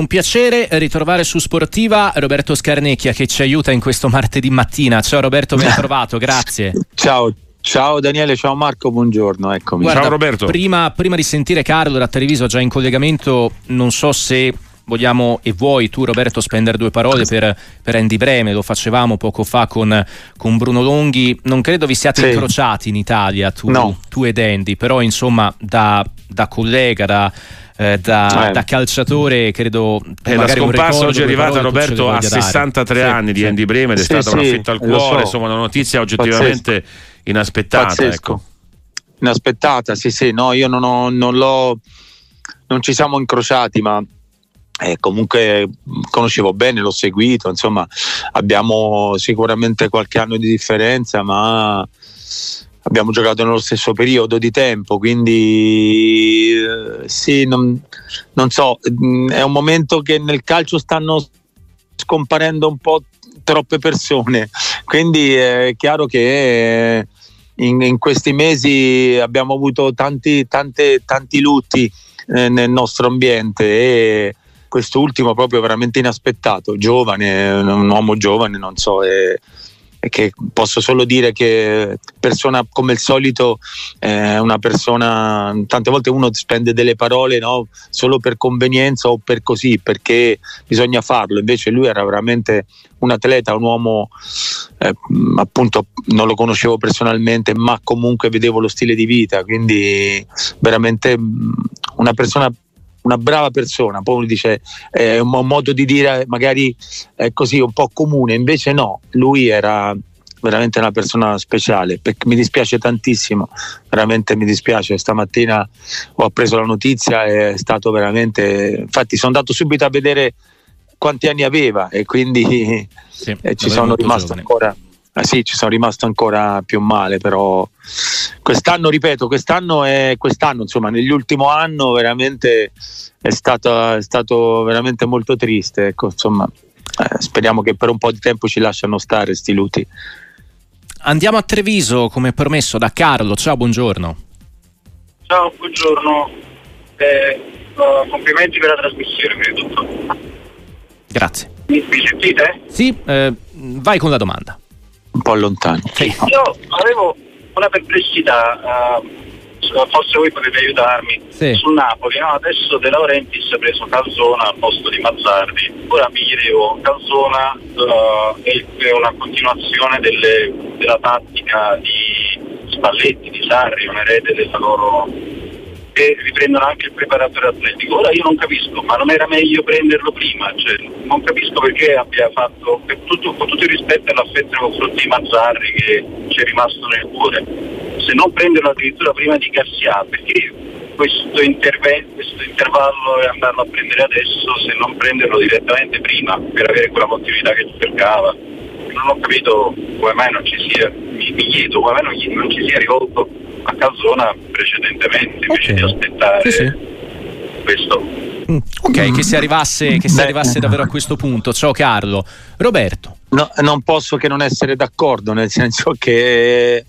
un piacere ritrovare su Sportiva Roberto Scarnecchia che ci aiuta in questo martedì mattina. Ciao Roberto, ben trovato, grazie. Ciao. Ciao Daniele, ciao Marco, buongiorno, eccomi. Guarda, ciao Roberto. Prima, prima di sentire Carlo da Treviso già in collegamento, non so se vogliamo e vuoi tu Roberto spendere due parole per, per Andy Breme, lo facevamo poco fa con, con Bruno Longhi, non credo vi siate sì. incrociati in Italia tu, no. tu ed Andy, però insomma da, da collega, da, eh, da, eh. da, calciatore credo eh, la scomparsa oggi è arrivata Roberto a 63 sì, anni di Andy Breme ed è sì, stata sì, una fetta al cuore so. insomma una notizia oggettivamente Pazzesco. inaspettata Pazzesco. ecco. inaspettata sì sì no io non, ho, non l'ho non ci siamo incrociati ma eh, comunque conoscevo bene, l'ho seguito, insomma abbiamo sicuramente qualche anno di differenza, ma abbiamo giocato nello stesso periodo di tempo, quindi eh, sì, non, non so, è un momento che nel calcio stanno scomparendo un po' troppe persone, quindi è chiaro che in, in questi mesi abbiamo avuto tanti, tante, tanti lutti eh, nel nostro ambiente e quest'ultimo proprio veramente inaspettato, giovane, un uomo giovane, non so, e che posso solo dire che persona come il solito è una persona, tante volte uno spende delle parole no, solo per convenienza o per così, perché bisogna farlo, invece lui era veramente un atleta, un uomo eh, appunto non lo conoscevo personalmente, ma comunque vedevo lo stile di vita, quindi veramente una persona una brava persona, poi uno dice è un modo di dire magari è così un po' comune, invece no, lui era veramente una persona speciale, mi dispiace tantissimo, veramente mi dispiace, stamattina ho preso la notizia, è stato veramente, infatti sono andato subito a vedere quanti anni aveva e quindi sì, eh, ci sono rimasto giovane. ancora eh sì, ci sono rimasto ancora più male, però quest'anno, ripeto, quest'anno è quest'anno, insomma, nell'ultimo anno veramente è stato, è stato veramente molto triste. Ecco, insomma, eh, speriamo che per un po' di tempo ci lasciano stare sti luti. Andiamo a Treviso, come promesso, da Carlo. Ciao, buongiorno. Ciao, buongiorno. Eh, uh, complimenti per la trasmissione, di tutto. Grazie. Mi, mi sentite? Sì, eh, vai con la domanda un po' lontano. Sì. Io avevo una perplessità, uh, forse voi potete aiutarmi, sì. sul Napoli. No? Adesso De Laurentiis ha preso Calzona al posto di Mazzardi. Ora mi chiedevo, Calzona uh, è una continuazione delle, della tattica di Spalletti, di Sarri, un erede della loro che riprendono anche il preparatore atletico. Ora io non capisco, ma non era meglio prenderlo prima? Cioè, non capisco perché abbia fatto, per tutto, con tutto il rispetto all'affetto nei confronti di Mazzarri che ci è rimasto nel cuore, se non prenderlo addirittura prima di Garcia, perché questo, questo intervallo e andarlo a prendere adesso se non prenderlo direttamente prima per avere quella continuità che cercava? Non ho capito come mai non ci sia, mi, mi chiedo come mai non, non ci sia rivolto a Calzona precedentemente invece Ok. di aspettare Sì, sì. questo. Mm, Ok, che si arrivasse, che si Beh. arrivasse davvero a questo punto. Ciao Carlo. Roberto. No, non posso che non essere d'accordo, nel senso che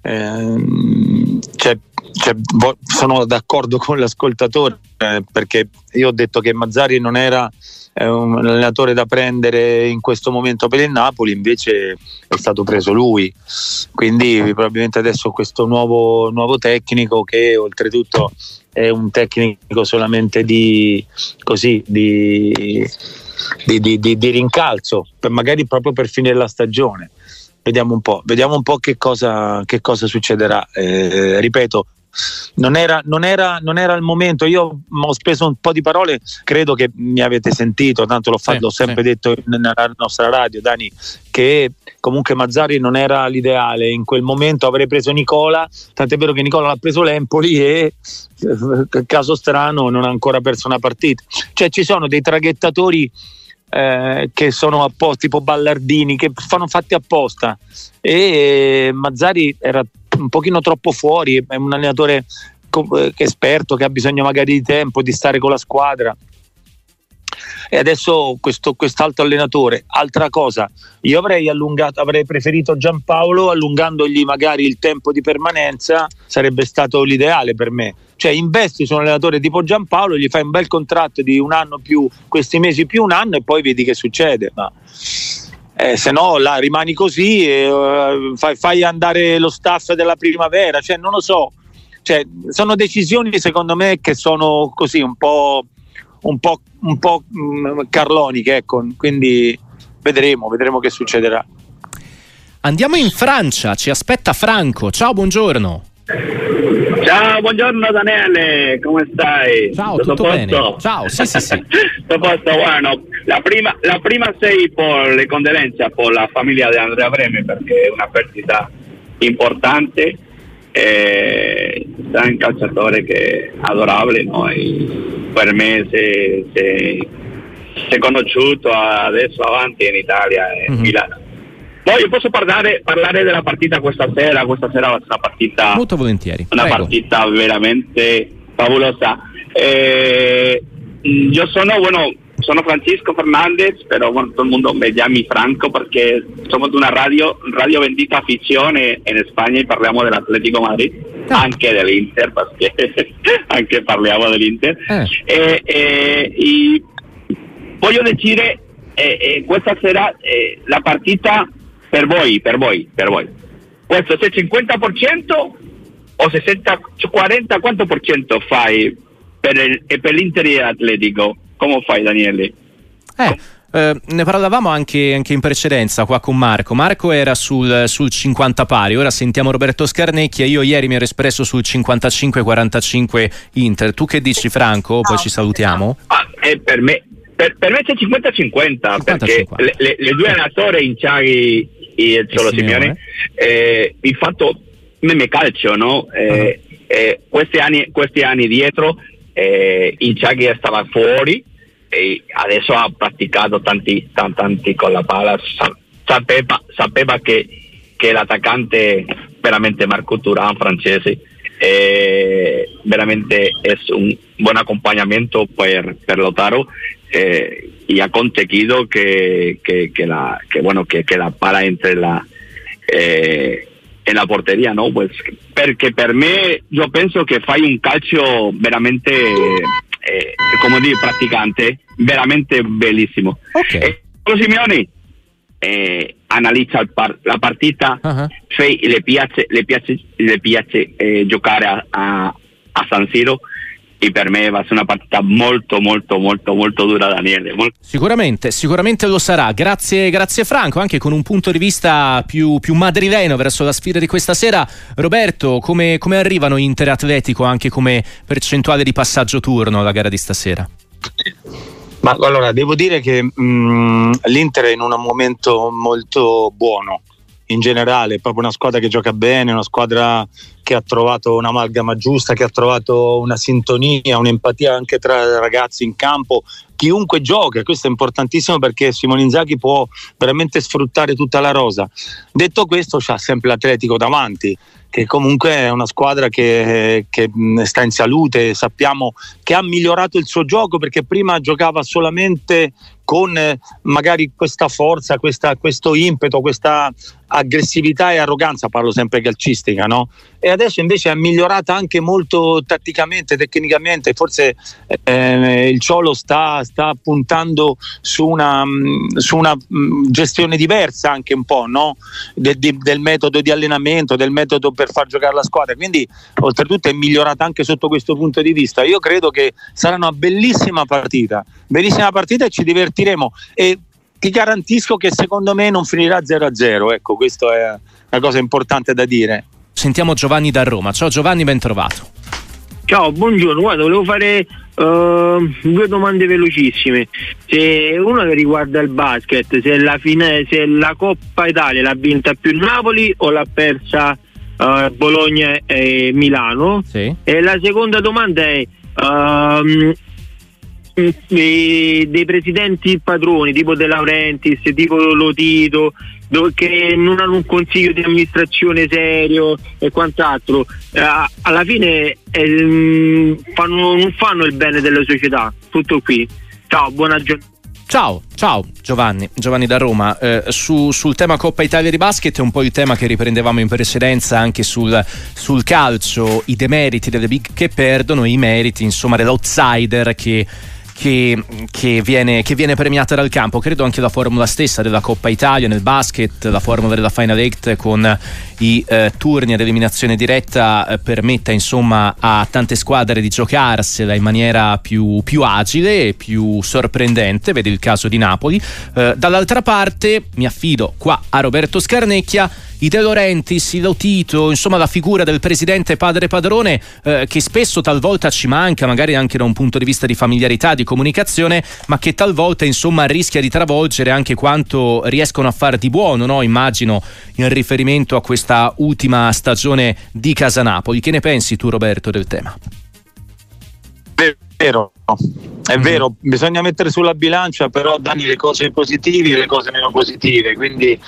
ehm, cioè, cioè, sono d'accordo con l'ascoltatore eh, perché io ho detto che Mazzari non era eh, un allenatore da prendere in questo momento per il Napoli, invece è stato preso lui. Quindi probabilmente adesso questo nuovo, nuovo tecnico che oltretutto è un tecnico solamente di così di, di- di rincalzo, per- magari proprio per finire la stagione. Vediamo un po', vediamo un po' che cosa, che cosa succederà. Eh, ripeto, non era, non, era, non era il momento. Io ho speso un po' di parole, credo che mi avete sentito, tanto l'ho, fatto, Sì, l'ho sempre sì. detto nella nostra radio, Dani, che comunque Mazzari non era l'ideale. In quel momento avrei preso Nicola, tant'è vero che Nicola l'ha preso l'Empoli e eh, caso strano non ha ancora perso una partita. Cioè ci sono dei traghettatori eh, che sono apposta, tipo Ballardini, che fanno fatti apposta. E Mazzari era un pochino troppo fuori, è un allenatore eh, esperto, che ha bisogno magari di tempo, di stare con la squadra. e adesso questo, quest'altro allenatore. Altra cosa, io avrei avrei preferito Giampaolo allungandogli magari il tempo di permanenza, sarebbe stato l'ideale per me. Cioè investi su un allenatore tipo Giampaolo, gli fai un bel contratto di un anno più, questi mesi più un anno e poi vedi che succede. Ma eh, se no là rimani così e uh, fai, fai, andare lo staff della primavera, cioè non lo so, cioè, sono decisioni secondo me che sono così un po', un po', un po mm, carloniche, ecco. quindi vedremo, vedremo che succederà. Andiamo in Francia, ci aspetta Franco, ciao, buongiorno. Ciao, buongiorno Daniele, come stai? Ciao, tutto, tutto bene? Ciao, sì, sì, sì. tutto posto, bueno, la prima, la prima sei por le condolenze per la famiglia di Andrea Breme perché è una perdita importante. Eh, è un calciatore che è adorabile, no? per me si è conosciuto adesso avanti in Italia e mm-hmm. Milano. Poi posso parlare, parlare, della partita questa sera, questa sera è una partita molto volentieri. Una Prego. partita veramente favolosa. Eh, io sono, bueno, sono Francisco Fernandez, però bueno, todo el mundo me llama Franco perché somos de una radio, radio Bendita Afizione in Spagna e parliamo dell'Atletico Madrid, ah. anche dell'Inter, perché anche parliamo dell'Inter. Eh. Eh, eh, e voglio dire, eh, eh, questa sera eh, la partita per voi, per voi, per voi. Questo se 50% o 60, 40, quanto per cento fai per, il, per l'Inter e l'Atletico? Come fai Daniele? Eh. Eh, ne parlavamo anche, anche, in precedenza qua con Marco. Marco era sul, sul 50 pari, ora sentiamo Roberto Scarnecchia. Io ieri mi ero espresso sul 55-45 Inter. Tu che dici, Franco? Poi ci salutiamo. Ah, eh, per, me, per, per, me, c'è 50-50 perché le, le, le, due allenatori in e Cholo Simeone, eh, il fatto meme calcio, no? Eh, uh-huh. eh, questi, anni, questi, anni, dietro eh, Inzaghi stava fuori e adesso ha praticato tanti, tanti, tanti con la palla, sapeva, sapeva che, che l'attaccante veramente Marco Turan francese eh, veramente è un buon accompagnamento per, per Lotaro eh, y ha conseguido que, que, que, la que bueno que, que la para entre la eh, en la portería no pues porque per me yo pienso que fai un calcio veramente eh, come dire praticante veramente bellissimo okay. eh, Simeone eh, analizza par- la partita uh-huh. le piace le piace le piace eh, giocare a, a, a San Siro e per me va a essere una partita molto molto molto molto dura Daniele. Molto... sicuramente sicuramente lo sarà. Grazie, grazie Franco. Anche con un punto di vista più, più madrileno verso la sfida di questa sera. Roberto come, come arrivano Inter Atletico anche come percentuale di passaggio turno alla gara di stasera? Ma allora devo dire che mh, mm, l'Inter è in un momento molto buono in generale, è proprio una squadra che gioca bene, una squadra che ha trovato un'amalgama giusta, che ha trovato una sintonia, un'empatia anche tra ragazzi in campo. Chiunque gioca, questo è importantissimo perché Simone Inzaghi può veramente sfruttare tutta la rosa. Detto questo, c'ha sempre l'Atletico davanti che comunque è una squadra che, che, sta in salute, sappiamo che ha migliorato il suo gioco perché prima giocava solamente con eh, magari questa forza, questa, questo impeto, questa aggressività e arroganza, parlo sempre calcistica, no? E adesso invece è migliorata anche molto tatticamente, tecnicamente, forse eh, il Ciolo sta, sta puntando su una, mm, su una, mm, gestione diversa anche un po', no? De, de, del metodo di allenamento, del metodo per far giocare la squadra, quindi oltretutto è migliorata anche sotto questo punto di vista. Io credo che sarà una bellissima partita, bellissima partita e ci divertiremo sentiremo e ti garantisco che secondo me non finirà 0-0, ecco, questa è una cosa importante da dire. Sentiamo Giovanni da Roma. Ciao Giovanni, ben trovato. Ciao, buongiorno. Guarda, volevo fare uh, due domande velocissime. Se una che riguarda il basket, se la, fine, se la Coppa Italia l'ha vinta più Napoli o l'ha persa uh, Bologna e Milano? Sì. E la seconda domanda è uh, dei presidenti padroni tipo De Laurentiis, tipo Lotito, che non hanno un consiglio di amministrazione serio e quant'altro, eh, alla fine eh, fanno, non fanno il bene della società. Tutto qui. Ciao, buona giornata. Ciao, ciao Giovanni, Giovanni da Roma. Eh, su, sul tema Coppa Italia di basket è un po' il tema che riprendevamo in precedenza anche sul, sul calcio, i demeriti delle big che perdono i meriti insomma dell'outsider che che, che, viene, che, viene, premiata dal campo. Credo anche la formula stessa della Coppa Italia nel basket, la formula della Final Eight con i eh, turni ad eliminazione diretta eh, permetta insomma a tante squadre di giocarsela in maniera più, più agile e più sorprendente. Vedi il caso di Napoli. Eh, dall'altra parte mi affido qua a Roberto Scarnecchia i De Laurentiis, i Lotito, insomma la figura del presidente padre padrone eh, che spesso talvolta ci manca, magari anche da un punto di vista di familiarità, di comunicazione, ma che talvolta insomma rischia di travolgere anche quanto riescono a fare di buono, no? immagino in riferimento a questa ultima stagione di Casa Napoli. Che ne pensi tu Roberto del tema? vero, è mm. vero, bisogna mettere sulla bilancia però Dani le cose positive e le cose meno positive, quindi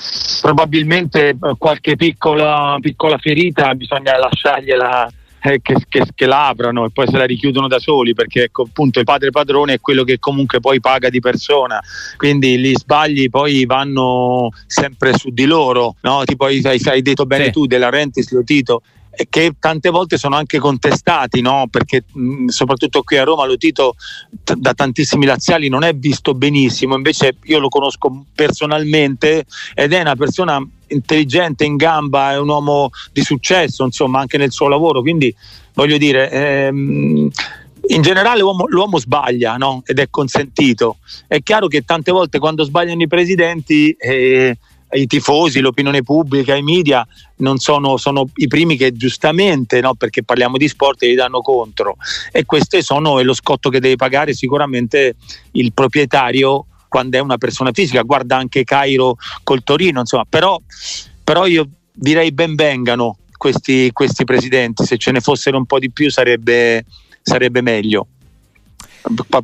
probabilmente eh, qualche piccola, piccola ferita bisogna lasciargliela eh, che, che, che la aprono e poi se la richiudono da soli perché ecco, appunto il padre padrone è quello che comunque poi paga di persona quindi gli sbagli poi vanno sempre su di loro no? tipo hai, hai detto bene sì. tu della Rentis lo Tito che tante volte sono anche contestati, no? perché soprattutto qui a Roma lo Tito t- da tantissimi laziali non è visto benissimo, invece io lo conosco personalmente ed è una persona intelligente, in gamba, è un uomo di successo, insomma, anche nel suo lavoro, quindi voglio dire... Ehm, in generale l'uomo, l'uomo sbaglia no? ed è consentito. È chiaro che tante volte quando sbagliano i presidenti eh, i tifosi, l'opinione pubblica, i media non sono, sono i primi che giustamente, no, perché parliamo di sport, gli danno contro. E questo sono lo scotto che deve pagare sicuramente il proprietario quando è una persona fisica, guarda anche Cairo col Torino, insomma, però, però io direi ben vengano questi, questi presidenti, se ce ne fossero un po' di più sarebbe, sarebbe meglio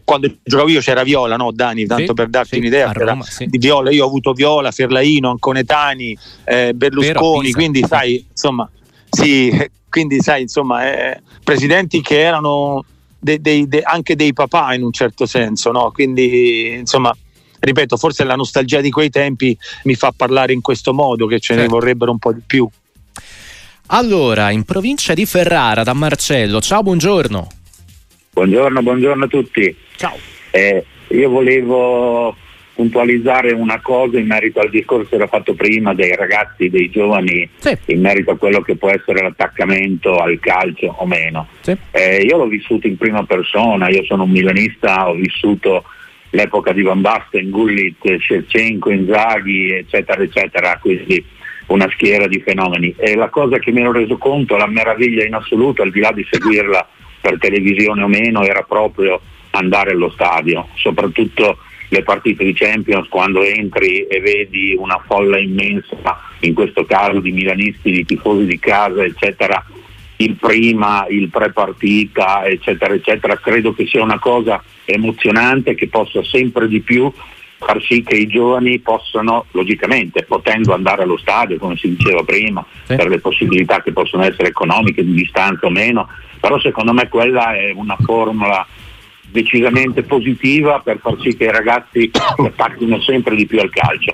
quando giocavo io c'era Viola, no Dani? Tanto sì, per darti sì, un'idea, Roma, sì. di Viola, io ho avuto Viola, Ferlaino, Anconetani, eh, Berlusconi, quindi sai, insomma, sì, quindi sai, insomma, eh, presidenti che erano de, de, de, anche dei papà in un certo senso, no? Quindi, insomma, ripeto, forse la nostalgia di quei tempi mi fa parlare in questo modo, che ce certo. ne vorrebbero un po' di più. Allora, in provincia di Ferrara, da Marcello, ciao, buongiorno. Buongiorno, buongiorno a tutti. Ciao. Eh, io volevo puntualizzare una cosa in merito al discorso che era fatto prima dei ragazzi, dei giovani, sì. in merito a quello che può essere l'attaccamento al calcio o meno. Sì. Eh, io l'ho vissuto in prima persona, io sono un milanista, ho vissuto l'epoca di Van Basten, Gullit, Shevchenko, Inzaghi, eccetera, eccetera, quindi una schiera di fenomeni. E la cosa che mi ero reso conto, la meraviglia in assoluto, al di là di seguirla per televisione o meno era proprio andare allo stadio, soprattutto le partite di Champions quando entri e vedi una folla immensa, in questo caso di milanisti, di tifosi di casa, eccetera, il prima, il pre-partita, eccetera, eccetera, credo che sia una cosa emozionante che possa sempre di più far sì che i giovani possano, logicamente, potendo andare allo stadio, come si diceva prima, sì. per le possibilità che possono essere economiche, di distanza o meno, però secondo me quella è una formula decisamente positiva per far sì che i ragazzi attacchino sempre di più al calcio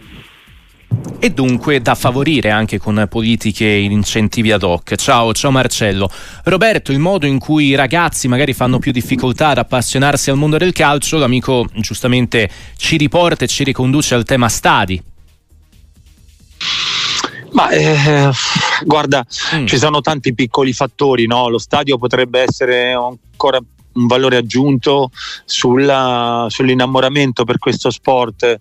e dunque da favorire anche con politiche in incentivi ad hoc. Ciao, ciao Marcello. Roberto, il modo in cui i ragazzi magari fanno più difficoltà ad appassionarsi al mondo del calcio, l'amico giustamente ci riporta e ci riconduce al tema stadi. Ma eh, guarda, mm. ci sono tanti piccoli fattori, no? lo stadio potrebbe essere ancora un valore aggiunto sulla, sull'innamoramento per questo sport.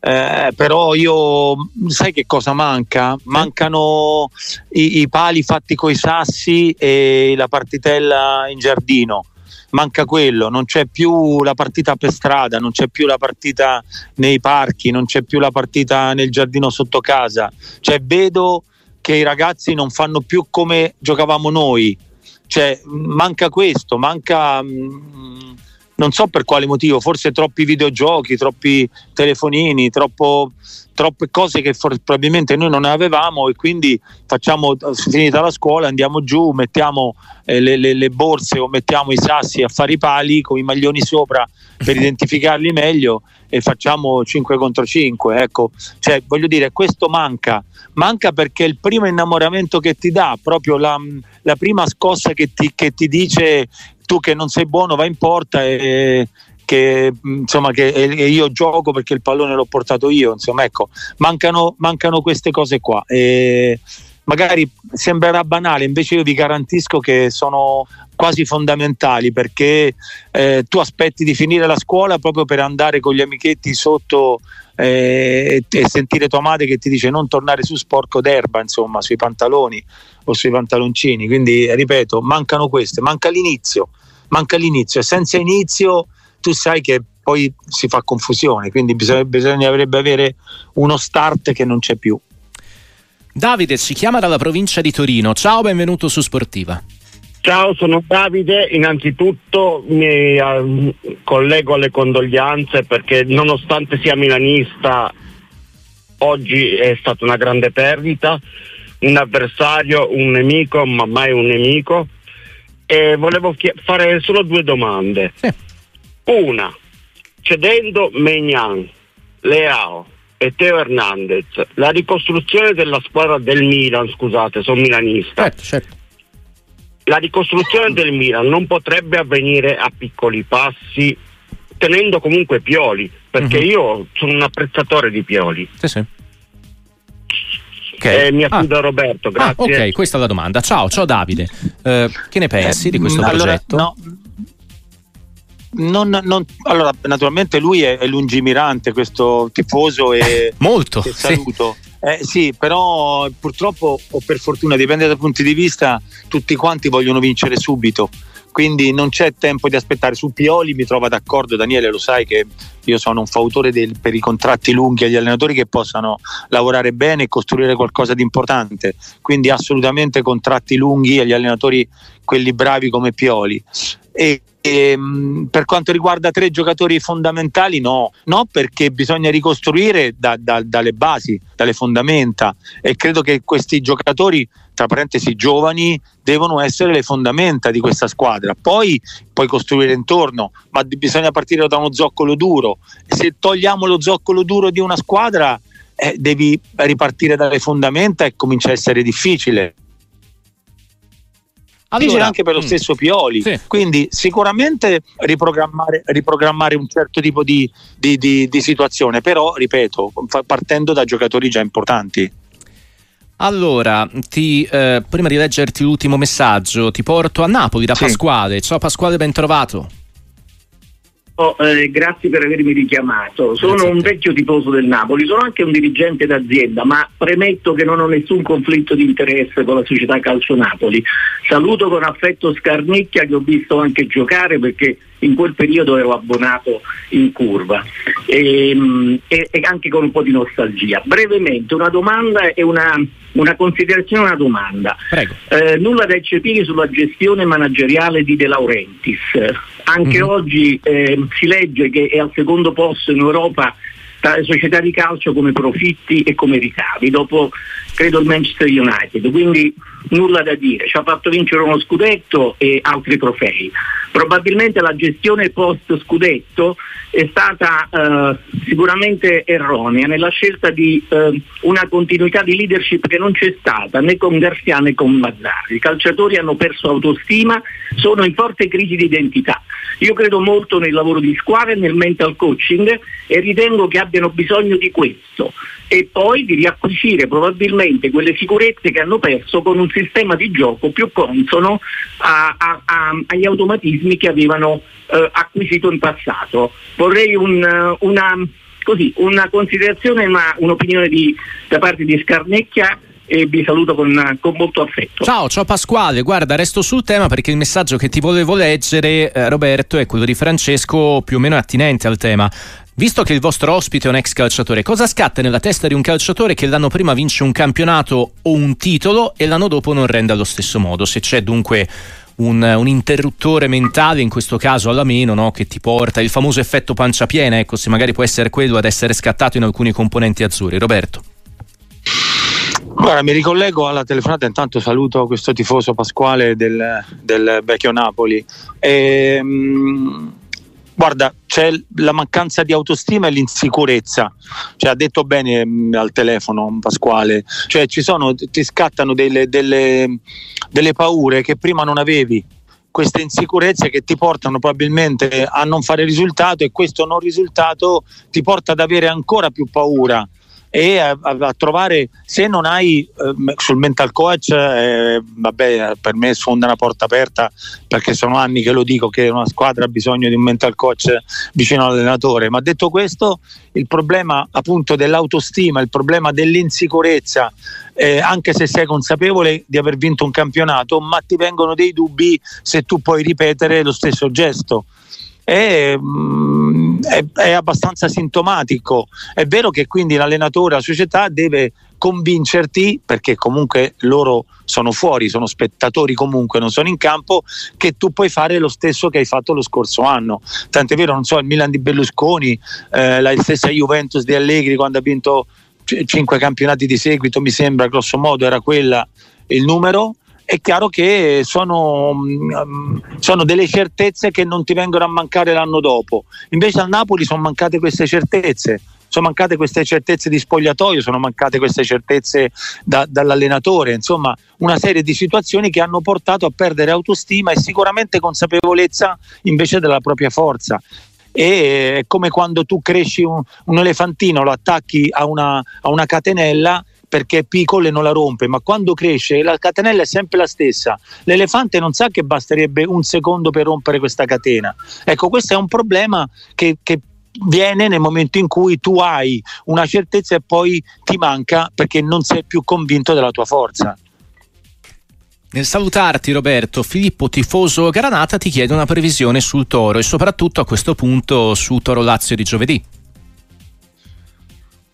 Eh, però io sai che cosa manca? Mancano i, i pali fatti coi sassi e la partitella in giardino manca quello, non c'è più la partita per strada, non c'è più la partita nei parchi, non c'è più la partita nel giardino sotto casa. Cioè vedo che i ragazzi non fanno più come giocavamo noi. Cioè, manca questo, manca mh, mm, non so per quale motivo, forse troppi videogiochi, troppi telefonini, troppo, troppe cose che for- probabilmente noi non avevamo e quindi facciamo, finita la scuola, andiamo giù, mettiamo eh, le, le, le, borse o mettiamo i sassi a fare i pali con i maglioni sopra per identificarli meglio e facciamo 5 contro 5. Ecco, cioè, voglio dire, questo manca. Manca perché il primo innamoramento che ti dà, proprio la, la prima scossa che ti, che ti, dice tu che non sei buono, vai in porta e, che, insomma, che io gioco perché il pallone l'ho portato io. Insomma, ecco, mancano, mancano queste cose qua. E magari sembrerà banale, invece io vi garantisco che sono quasi fondamentali perché eh, tu aspetti di finire la scuola proprio per andare con gli amichetti sotto eh, e sentire tua madre che ti dice non tornare su sporco d'erba, insomma, sui pantaloni o sui pantaloncini. Quindi, ripeto, mancano queste, manca l'inizio, manca l'inizio e senza inizio tu sai che poi si fa confusione, quindi bisogna, bisognerebbe avere uno start che non c'è più. Davide si chiama dalla provincia di Torino. Ciao, benvenuto su Sportiva. Ciao, sono Davide. Innanzitutto mi uh, collego alle condoglianze perché nonostante sia milanista, oggi è stata una grande perdita. Un avversario, un nemico, ma mai un nemico. E volevo fare solo due domande. Sì. Una, cedendo Megnan, Leao, e Teo Hernandez, la ricostruzione della squadra del Milan, scusate, sono milanista. Certo, certo. La ricostruzione del Milan non potrebbe avvenire a piccoli passi, tenendo comunque Pioli, perché uh-huh. io sono un apprezzatore di Pioli. Sì, sì. Okay. Eh, mi affido ah. a Roberto, grazie. Ah, ok, questa è la domanda. Ciao, ciao Davide. Uh, che ne pensi eh, di questo allora, progetto? No non, non, allora, naturalmente lui è, è, lungimirante, questo tifoso e molto. Che saluto. Sì. Eh, sì, però purtroppo o per fortuna, dipende dai punti di vista, tutti quanti vogliono vincere subito. Quindi non c'è tempo di aspettare. Su Pioli mi trova d'accordo, Daniele, lo sai che io sono un fautore del, per i contratti lunghi agli allenatori che possano lavorare bene e costruire qualcosa di importante. Quindi assolutamente contratti lunghi agli allenatori, quelli bravi come Pioli. E, ehm, per quanto riguarda tre giocatori fondamentali, no, no perché bisogna ricostruire da, da, dalle basi, dalle fondamenta e credo che questi giocatori, tra parentesi giovani, devono essere le fondamenta di questa squadra. Poi puoi costruire intorno, ma bisogna partire da uno zoccolo duro. Se togliamo lo zoccolo duro di una squadra, eh, devi ripartire dalle fondamenta e comincia a essere difficile allora, anche per lo mm. stesso Pioli. Sì. Quindi sicuramente riprogrammare, riprogrammare, un certo tipo di, di, di, di situazione, però ripeto, partendo da giocatori già importanti. Allora, ti, eh, prima di leggerti l'ultimo messaggio, ti porto a Napoli da sì. Pasquale. Ciao Pasquale, ben trovato. Oh, eh, grazie per avermi richiamato. Sono un vecchio tifoso del Napoli, sono anche un dirigente d'azienda, ma premetto che non ho nessun conflitto di interesse con la società Calcio Napoli. Saluto con affetto Scarnicchia che ho visto anche giocare perché in quel periodo ero abbonato in curva e, ehm, e, e anche con un po' di nostalgia. Brevemente una domanda e una, una considerazione e una domanda. Eh, nulla da eccepire sulla gestione manageriale di De Laurentiis. Anche mm-hmm. oggi eh, si legge che è al secondo posto in Europa tra le società di calcio come profitti e come ricavi, dopo credo il Manchester United, quindi nulla da dire, ci ha fatto vincere uno scudetto e altri trofei. Probabilmente la gestione post scudetto è stata eh, sicuramente erronea nella scelta di eh, una continuità di leadership che non c'è stata né con Garcia né con Mazzarri. I calciatori hanno perso autostima, sono in forte crisi di identità. Io credo molto nel lavoro di squadra e nel mental coaching e ritengo che abbiano bisogno di questo e poi di riacquisire probabilmente quelle sicurezze che hanno perso con un sistema di gioco più consono a, a, a, agli automatismi che avevano eh, acquisito in passato. Vorrei un, una, così, una, considerazione ma un'opinione di, da parte di Scarnecchia e vi saluto con, con, molto affetto. Ciao, ciao Pasquale, guarda, resto sul tema perché il messaggio che ti volevo leggere, eh, Roberto, è quello di Francesco più o meno attinente al tema. Visto che il vostro ospite è un ex calciatore, cosa scatta nella testa di un calciatore che l'anno prima vince un campionato o un titolo e l'anno dopo non rende allo stesso modo? Se c'è dunque un, un, interruttore mentale, in questo caso alla meno, no? che ti porta il famoso effetto pancia piena, ecco, se magari può essere quello ad essere scattato in alcuni componenti azzurri. Roberto. Guarda, mi ricollego alla telefonata, intanto saluto questo tifoso Pasquale del, del vecchio Napoli. E, ehm, Guarda, c'è la mancanza di autostima e l'insicurezza. Cioè, ha detto bene mh, mm, al telefono Pasquale, cioè ci sono, ti scattano delle, delle, delle paure che prima non avevi. Queste insicurezze che ti portano probabilmente a non fare risultato e questo non risultato ti porta ad avere ancora più paura e a, a, trovare se non hai eh, sul mental coach eh, vabbè per me sfonda una porta aperta perché sono anni che lo dico che una squadra ha bisogno di un mental coach vicino all'allenatore. Ma detto questo il problema appunto dell'autostima il problema dell'insicurezza eh, anche se sei consapevole di aver vinto un campionato ma ti vengono dei dubbi se tu puoi ripetere lo stesso gesto è, mm, è, è, abbastanza sintomatico. È vero che quindi l'allenatore, la società deve convincerti, perché comunque loro sono fuori, sono spettatori comunque, non sono in campo, che tu puoi fare lo stesso che hai fatto lo scorso anno. Tant'è vero, non so, il Milan di Berlusconi, eh, la stessa Juventus di Allegri quando ha vinto cinque campionati di seguito, mi sembra, grosso modo era quella il numero è chiaro che sono, mm, sono, delle certezze che non ti vengono a mancare l'anno dopo. Invece al Napoli sono mancate queste certezze. Sono mancate queste certezze di spogliatoio, sono mancate queste certezze da, dall'allenatore, insomma una serie di situazioni che hanno portato a perdere autostima e sicuramente consapevolezza invece della propria forza è come quando tu cresci un, un elefantino, lo attacchi a una, a una catenella perché è piccolo e non la rompe, ma quando cresce la catenella è sempre la stessa. L'elefante non sa che basterebbe un secondo per rompere questa catena. Ecco, questo è un problema che, che viene nel momento in cui tu hai una certezza e poi ti manca perché non sei più convinto della tua forza. Nel salutarti Roberto, Filippo Tifoso Granata ti chiede una previsione sul Toro e soprattutto a questo punto su Toro Lazio di giovedì.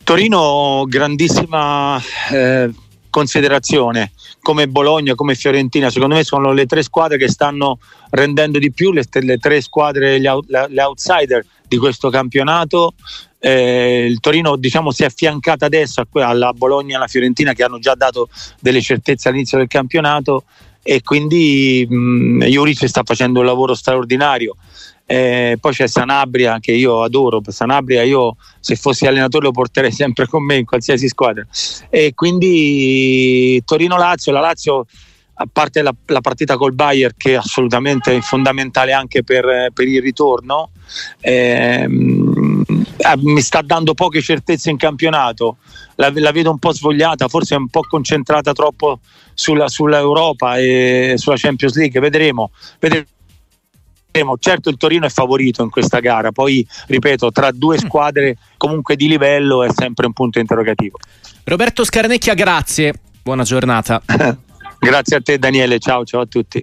Torino, grandissima eh, considerazione, come Bologna, come Fiorentina, secondo me sono le tre squadre che stanno rendendo di più, le, le tre squadre, gli, le outsider di questo campionato. Eh, il Torino diciamo, si è affiancata adesso alla Bologna e alla Fiorentina che hanno già dato delle certezze all'inizio del campionato e quindi mh, Juric sta facendo un lavoro straordinario. Eh, poi c'è Sanabria che io adoro, Sanabria io se fossi allenatore lo porterei sempre con me in qualsiasi squadra. E quindi Torino-Lazio, la Lazio a parte la, la, partita col Bayer che è assolutamente fondamentale anche per, per il ritorno, eh, mi sta dando poche certezze in campionato, la, la, vedo un po' svogliata, forse è un po' concentrata troppo sulla, sull'Europa e sulla Champions League, vedremo. vedremo Certo il Torino è favorito in questa gara, poi ripeto, tra due mm. squadre comunque di livello è sempre un punto interrogativo. Roberto Scarnecchia, grazie, buona giornata. grazie a te Daniele, ciao ciao a tutti.